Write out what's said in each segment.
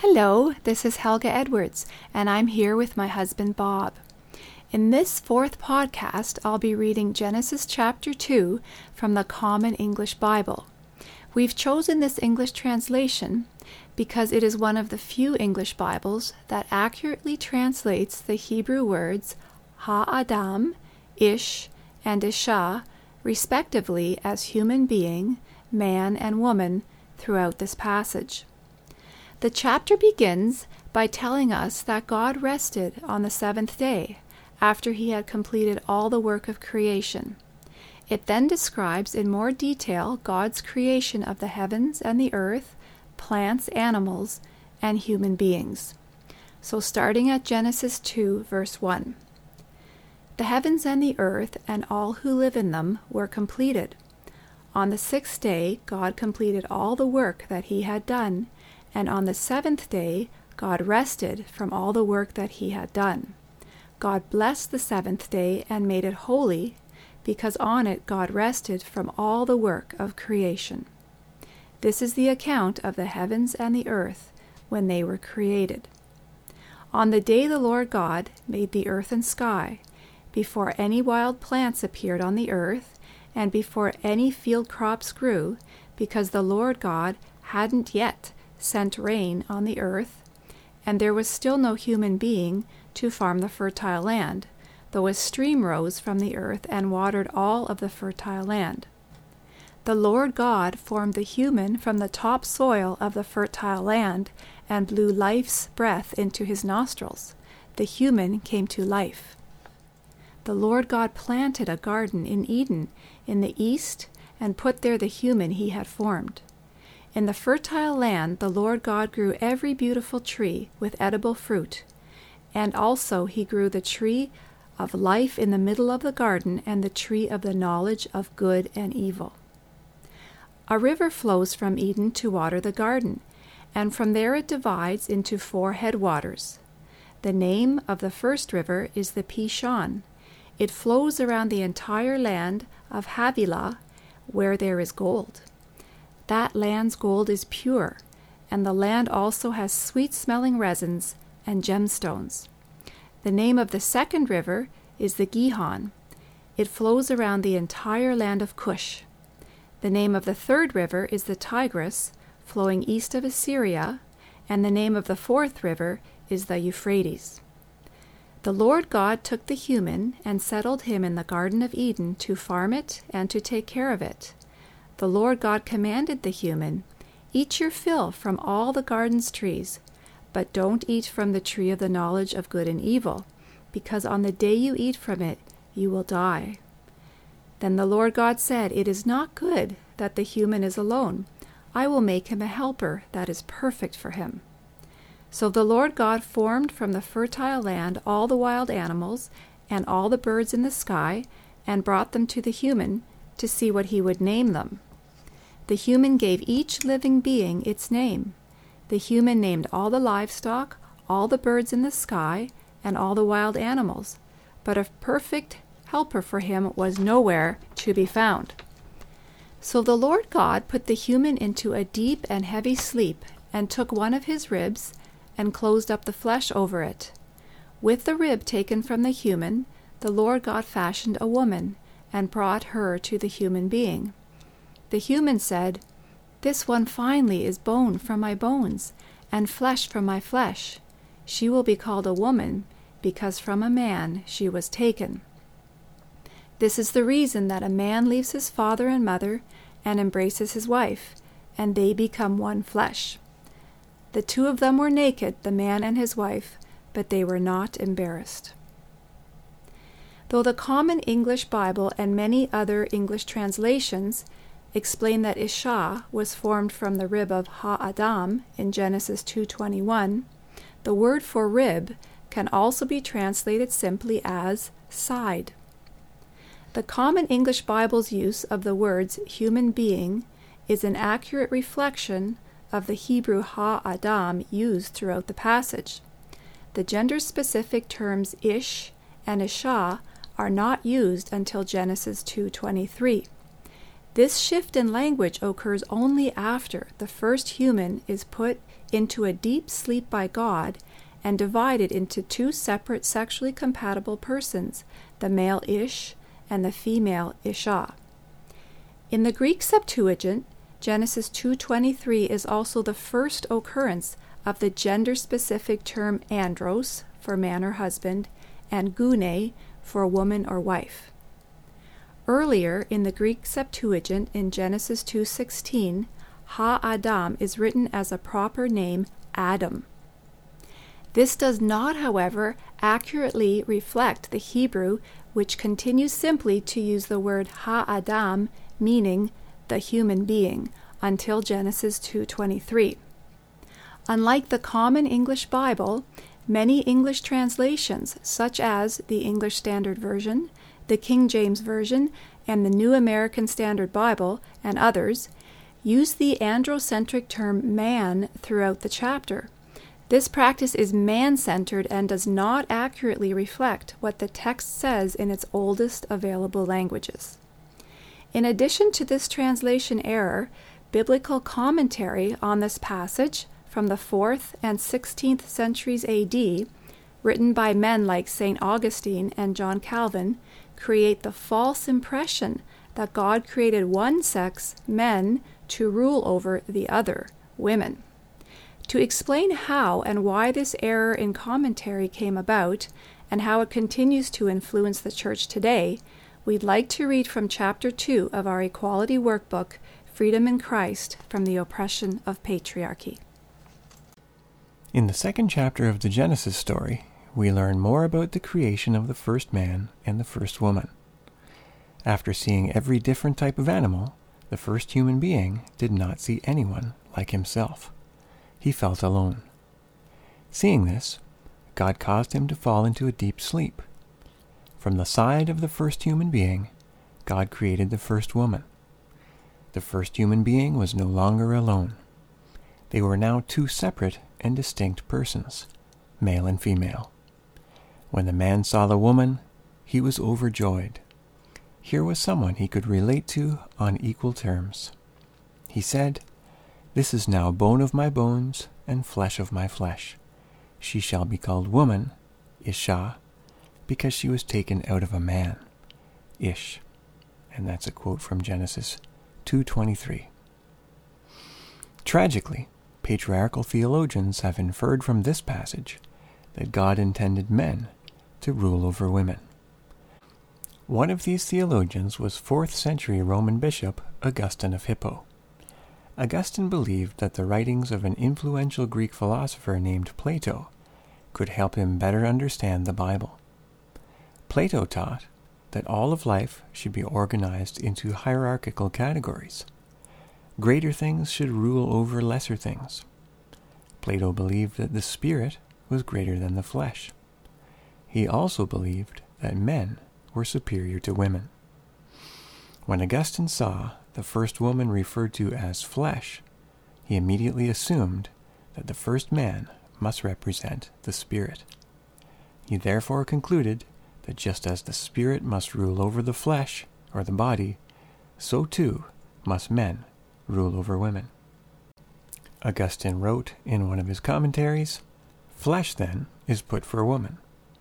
Hello, this is Helga Edwards, and I'm here with my husband Bob. In this fourth podcast, I'll be reading Genesis chapter 2 from the Common English Bible. We've chosen this English translation because it is one of the few English Bibles that accurately translates the Hebrew words Ha-Adam, Ish, and Isha, respectively, as human being, man, and woman throughout this passage. The chapter begins by telling us that God rested on the seventh day after he had completed all the work of creation. It then describes in more detail God's creation of the heavens and the earth, plants, animals, and human beings. So, starting at Genesis 2, verse 1 The heavens and the earth and all who live in them were completed. On the sixth day, God completed all the work that he had done and on the seventh day, God rested from all the work that he had done. God blessed the seventh day and made it holy, because on it God rested from all the work of creation. This is the account of the heavens and the earth when they were created. On the day the Lord God made the earth and sky, before any wild plants appeared on the earth, and before any field crops grew, because the Lord God hadn't yet sent rain on the earth, and there was still no human being to farm the fertile land, though a stream rose from the earth and watered all of the fertile land. The Lord God formed the human from the top soil of the fertile land and blew life's breath into his nostrils. The human came to life. The Lord God planted a garden in Eden in the east and put there the human he had formed. In the fertile land the Lord God grew every beautiful tree with edible fruit, and also he grew the tree of life in the middle of the garden and the tree of the knowledge of good and evil. A river flows from Eden to water the garden, and from there it divides into four headwaters. The name of the first river is the Pishon. It flows around the entire land of Havilah, where there is gold. That land's gold is pure, and the land also has sweet smelling resins and gemstones. The name of the second river is the Gihon. It flows around the entire land of Cush. The name of the third river is the Tigris, flowing east of Assyria, and the name of the fourth river is the Euphrates. The Lord God took the human and settled him in the Garden of Eden to farm it and to take care of it. The Lord God commanded the human, Eat your fill from all the garden's trees, but don't eat from the tree of the knowledge of good and evil, because on the day you eat from it, you will die. Then the Lord God said, It is not good that the human is alone. I will make him a helper that is perfect for him. So the Lord God formed from the fertile land all the wild animals and all the birds in the sky, and brought them to the human to see what he would name them. The human gave each living being its name. The human named all the livestock, all the birds in the sky, and all the wild animals, but a perfect helper for him was nowhere to be found. So the Lord God put the human into a deep and heavy sleep, and took one of his ribs, and closed up the flesh over it. With the rib taken from the human, the Lord God fashioned a woman, and brought her to the human being. The human said, This one finally is bone from my bones, and flesh from my flesh. She will be called a woman, because from a man she was taken. This is the reason that a man leaves his father and mother and embraces his wife, and they become one flesh. The two of them were naked, the man and his wife, but they were not embarrassed. Though the Common English Bible and many other English translations explain that Isha was formed from the rib of Ha-Adam in Genesis 2:21, the word for rib can also be translated simply as side. The common English Bible's use of the words human being is an accurate reflection of the Hebrew ha-adam used throughout the passage. The gender specific terms ish and isha are not used until Genesis 2:23. This shift in language occurs only after the first human is put into a deep sleep by God and divided into two separate sexually compatible persons, the male Ish and the female Isha. In the Greek Septuagint, Genesis 2:23 is also the first occurrence of the gender-specific term andros for man or husband and gune for woman or wife. Earlier in the Greek Septuagint in Genesis 2:16, Ha-Adam is written as a proper name Adam. This does not, however, accurately reflect the Hebrew, which continues simply to use the word Ha-Adam, meaning the human being, until Genesis 2:23. Unlike the common English Bible, many English translations, such as the English Standard Version, the King James Version, and the New American Standard Bible, and others, use the androcentric term man throughout the chapter. This practice is man centered and does not accurately reflect what the text says in its oldest available languages. In addition to this translation error, biblical commentary on this passage from the 4th and 16th centuries AD, written by men like St. Augustine and John Calvin, create the false impression that God created one sex, men, to rule over the other, women. To explain how and why this error in commentary came about, and how it continues to influence the Church today, we'd like to read from Chapter 2 of our Equality Workbook, Freedom in Christ from the Oppression of Patriarchy. In the second chapter of the Genesis story, we learn more about the creation of the first man and the first woman. After seeing every different type of animal, the first human being did not see anyone like himself he felt alone. Seeing this, God caused him to fall into a deep sleep. From the side of the first human being, God created the first woman. The first human being was no longer alone. They were now two separate and distinct persons, male and female. When the man saw the woman, he was overjoyed. Here was someone he could relate to on equal terms. He said, this is now bone of my bones and flesh of my flesh. She shall be called woman, Isha, because she was taken out of a man, Ish. And that's a quote from Genesis 2:23. Tragically, patriarchal theologians have inferred from this passage that God intended men to rule over women. One of these theologians was 4th century Roman bishop Augustine of Hippo. Augustine believed that the writings of an influential Greek philosopher named Plato could help him better understand the Bible. Plato taught that all of life should be organized into hierarchical categories. Greater things should rule over lesser things. Plato believed that the spirit was greater than the flesh. He also believed that men were superior to women. When Augustine saw the first woman referred to as flesh, he immediately assumed that the first man must represent the spirit. He therefore concluded that just as the spirit must rule over the flesh, or the body, so too must men rule over women. Augustine wrote in one of his commentaries Flesh, then, is put for a woman,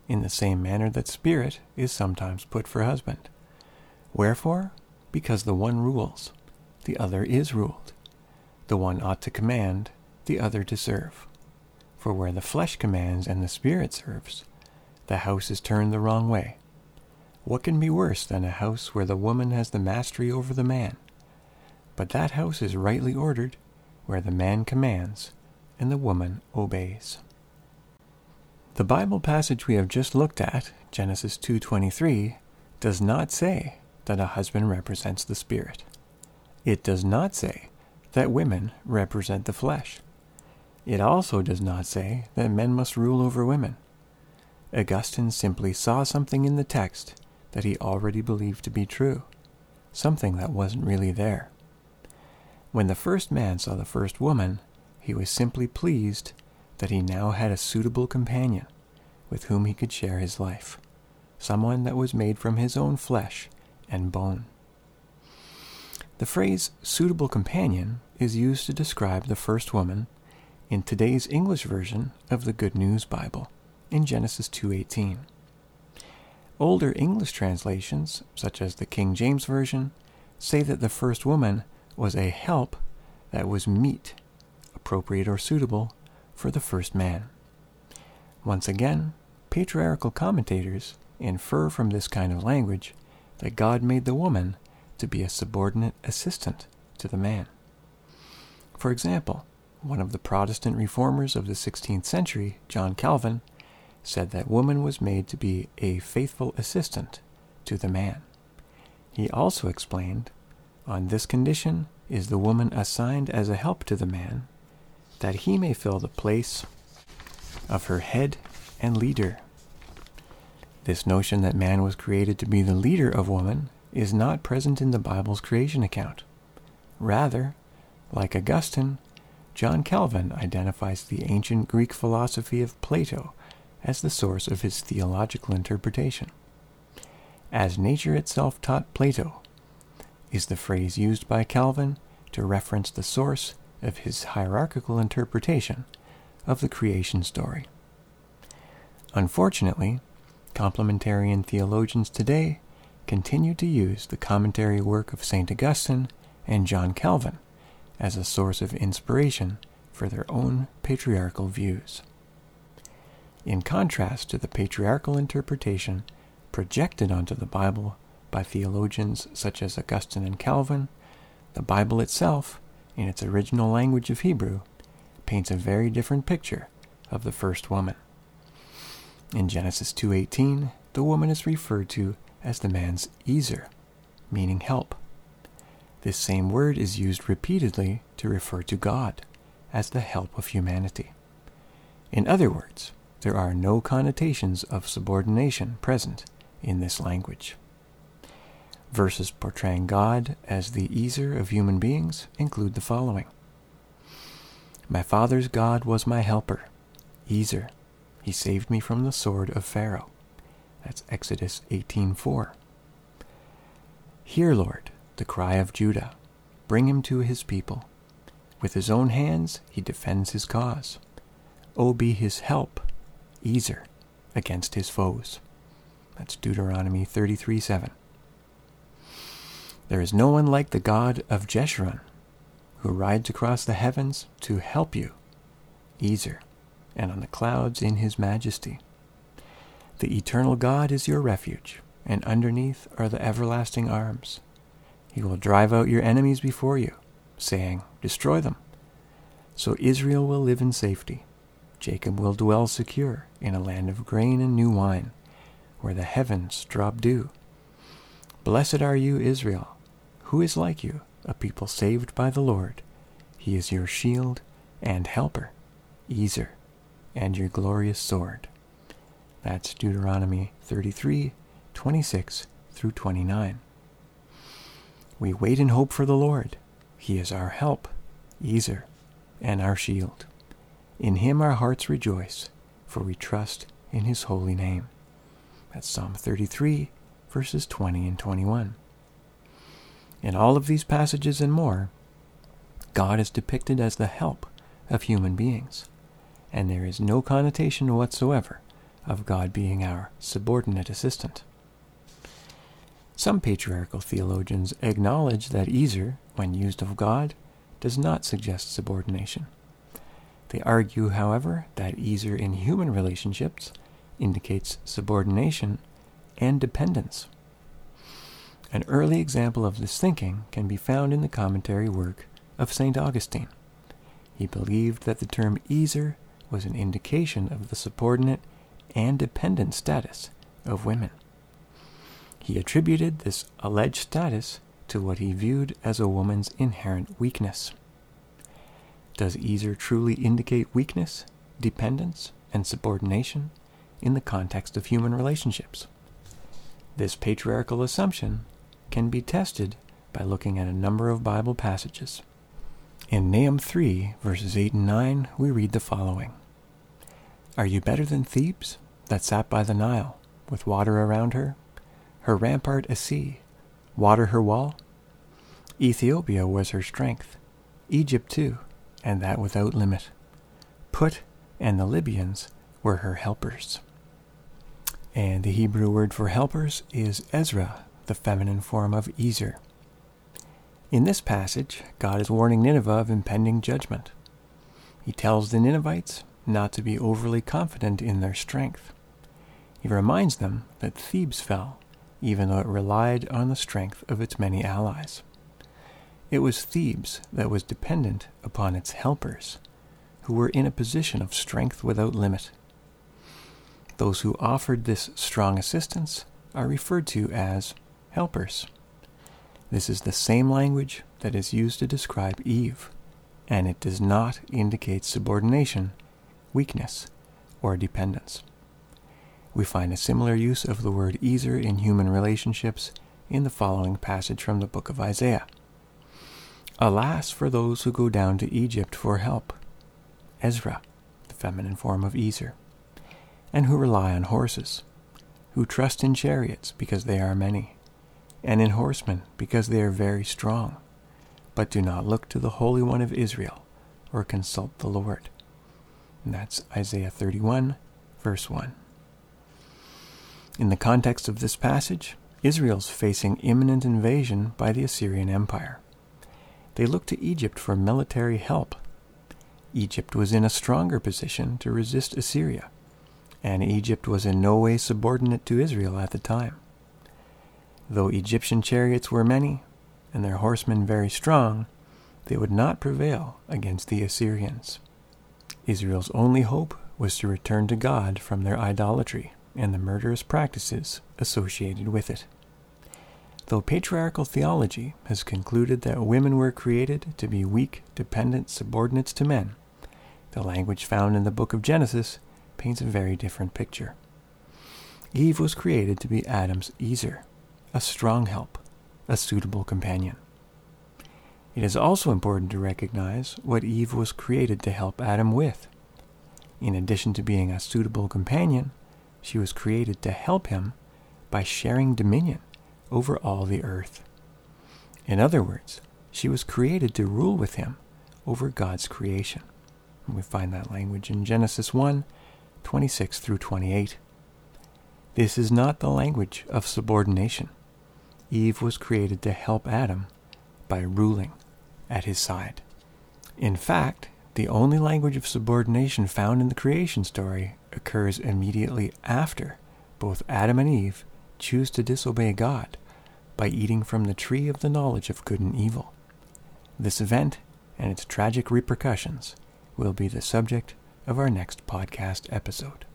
in the same manner that spirit is sometimes put for husband. Wherefore, because the one rules, the other is ruled. The one ought to command, the other to serve. For where the flesh commands and the spirit serves, the house is turned the wrong way. What can be worse than a house where the woman has the mastery over the man? But that house is rightly ordered, where the man commands and the woman obeys. The Bible passage we have just looked at, Genesis 2:23, does not say that a husband represents the Spirit. It does not say that women represent the flesh. It also does not say that men must rule over women. Augustine simply saw something in the text that he already believed to be true, something that wasn't really there. When the first man saw the first woman, he was simply pleased that he now had a suitable companion with whom he could share his life, someone that was made from his own flesh and bone. The phrase suitable companion is used to describe the first woman in today's English version of the Good News Bible in Genesis 2:18. Older English translations, such as the King James version, say that the first woman was a help that was meet, appropriate or suitable for the first man. Once again, patriarchal commentators infer from this kind of language that God made the woman to be a subordinate assistant to the man. For example, one of the Protestant reformers of the 16th century, John Calvin, said that woman was made to be a faithful assistant to the man. He also explained, on this condition is the woman assigned as a help to the man, that he may fill the place of her head and leader. This notion that man was created to be the leader of woman is not present in the Bible's creation account. Rather, like Augustine, John Calvin identifies the ancient Greek philosophy of Plato as the source of his theological interpretation. As nature itself taught Plato, is the phrase used by Calvin to reference the source of his hierarchical interpretation of the creation story. Unfortunately, complementarian theologians today continue to use the commentary work of St. Augustine and John Calvin as a source of inspiration for their own patriarchal views. In contrast to the patriarchal interpretation projected onto the Bible by theologians such as Augustine and Calvin, the Bible itself, in its original language of Hebrew, paints a very different picture of the first woman. In Genesis 2:18, the woman is referred to as the man's Ezer, meaning help. This same word is used repeatedly to refer to God as the help of humanity. In other words, there are no connotations of subordination present in this language. Verses portraying God as the Ezer of human beings include the following My father's God was my helper, Ezer. He saved me from the sword of Pharaoh. That's Exodus 18:4. Hear, Lord, the cry of Judah. Bring him to his people. With his own hands he defends his cause. O be his help, Ezer, against his foes. That's Deuteronomy 33:7. There is no one like the God of Jeshurun, who rides across the heavens to help you, Ezer, and on the clouds in his majesty. The eternal God is your refuge, and underneath are the everlasting arms. He will drive out your enemies before you, saying, Destroy them. So Israel will live in safety. Jacob will dwell secure in a land of grain and new wine, where the heavens drop dew. Blessed are you, Israel. Who is like you, a people saved by the Lord? He is your shield and helper, Ezer, and your glorious sword. That's Deuteronomy 33, 26 through 29. We wait in hope for the Lord. He is our help, Ezer, and our shield. In him our hearts rejoice, for we trust in his holy name. That's Psalm 33, verses 20 and 21. In all of these passages and more, God is depicted as the help of human beings, and there is no connotation whatsoever of God being our subordinate assistant. Some patriarchal theologians acknowledge that Ezer, when used of God, does not suggest subordination. They argue, however, that Ezer in human relationships indicates subordination and dependence. An early example of this thinking can be found in the commentary work of St. Augustine. He believed that the term Ezer was an indication of the subordinate and dependent status of women. He attributed this alleged status to what he viewed as a woman's inherent weakness. Does Ezer truly indicate weakness, dependence, and subordination in the context of human relationships? This patriarchal assumption can be tested by looking at a number of Bible passages. In Nahum 3, verses 8 and 9, we read the following Are you better than Thebes, that sat by the Nile, with water around her, her rampart a sea, water her wall? Ethiopia was her strength, Egypt too, and that without limit. Put and the Libyans were her helpers. And the Hebrew word for helpers is Ezra, the feminine form of Ezer. In this passage, God is warning Nineveh of impending judgment. He tells the Ninevites not to be overly confident in their strength. He reminds them that Thebes fell, even though it relied on the strength of its many allies. It was Thebes that was dependent upon its helpers, who were in a position of strength without limit. Those who offered this strong assistance are referred to as helpers. This is the same language that is used to describe Eve, and it does not indicate subordination, weakness, or dependence. We find a similar use of the word Ezer in human relationships in the following passage from the book of Isaiah. Alas for those who go down to Egypt for help, Ezra, the feminine form of Ezer, and who rely on horses, who trust in chariots because they are many, and in horsemen because they are very strong, but do not look to the Holy One of Israel or consult the Lord. And that's Isaiah 31, verse 1. In the context of this passage, Israel's facing imminent invasion by the Assyrian Empire. They look to Egypt for military help Egypt was in a stronger position to resist Assyria, and Egypt was in no way subordinate to Israel at the time. Though Egyptian chariots were many, and their horsemen very strong, they would not prevail against the Assyrians. Israel's only hope was to return to God from their idolatry and the murderous practices associated with it. Though patriarchal theology has concluded that women were created to be weak, dependent subordinates to men, the language found in the book of Genesis paints a very different picture. Eve was created to be Adam's Ezer, a strong help, a suitable companion. It is also important to recognize what Eve was created to help Adam with. In addition to being a suitable companion, she was created to help him by sharing dominion over all the earth. In other words, she was created to rule with him over God's creation. And we find that language in Genesis 1 26 through 28. This is not the language of subordination. Eve was created to help Adam by ruling at his side. In fact, the only language of subordination found in the creation story occurs immediately after both Adam and Eve choose to disobey God by eating from the tree of the knowledge of good and evil. This event and its tragic repercussions will be the subject of our next podcast episode.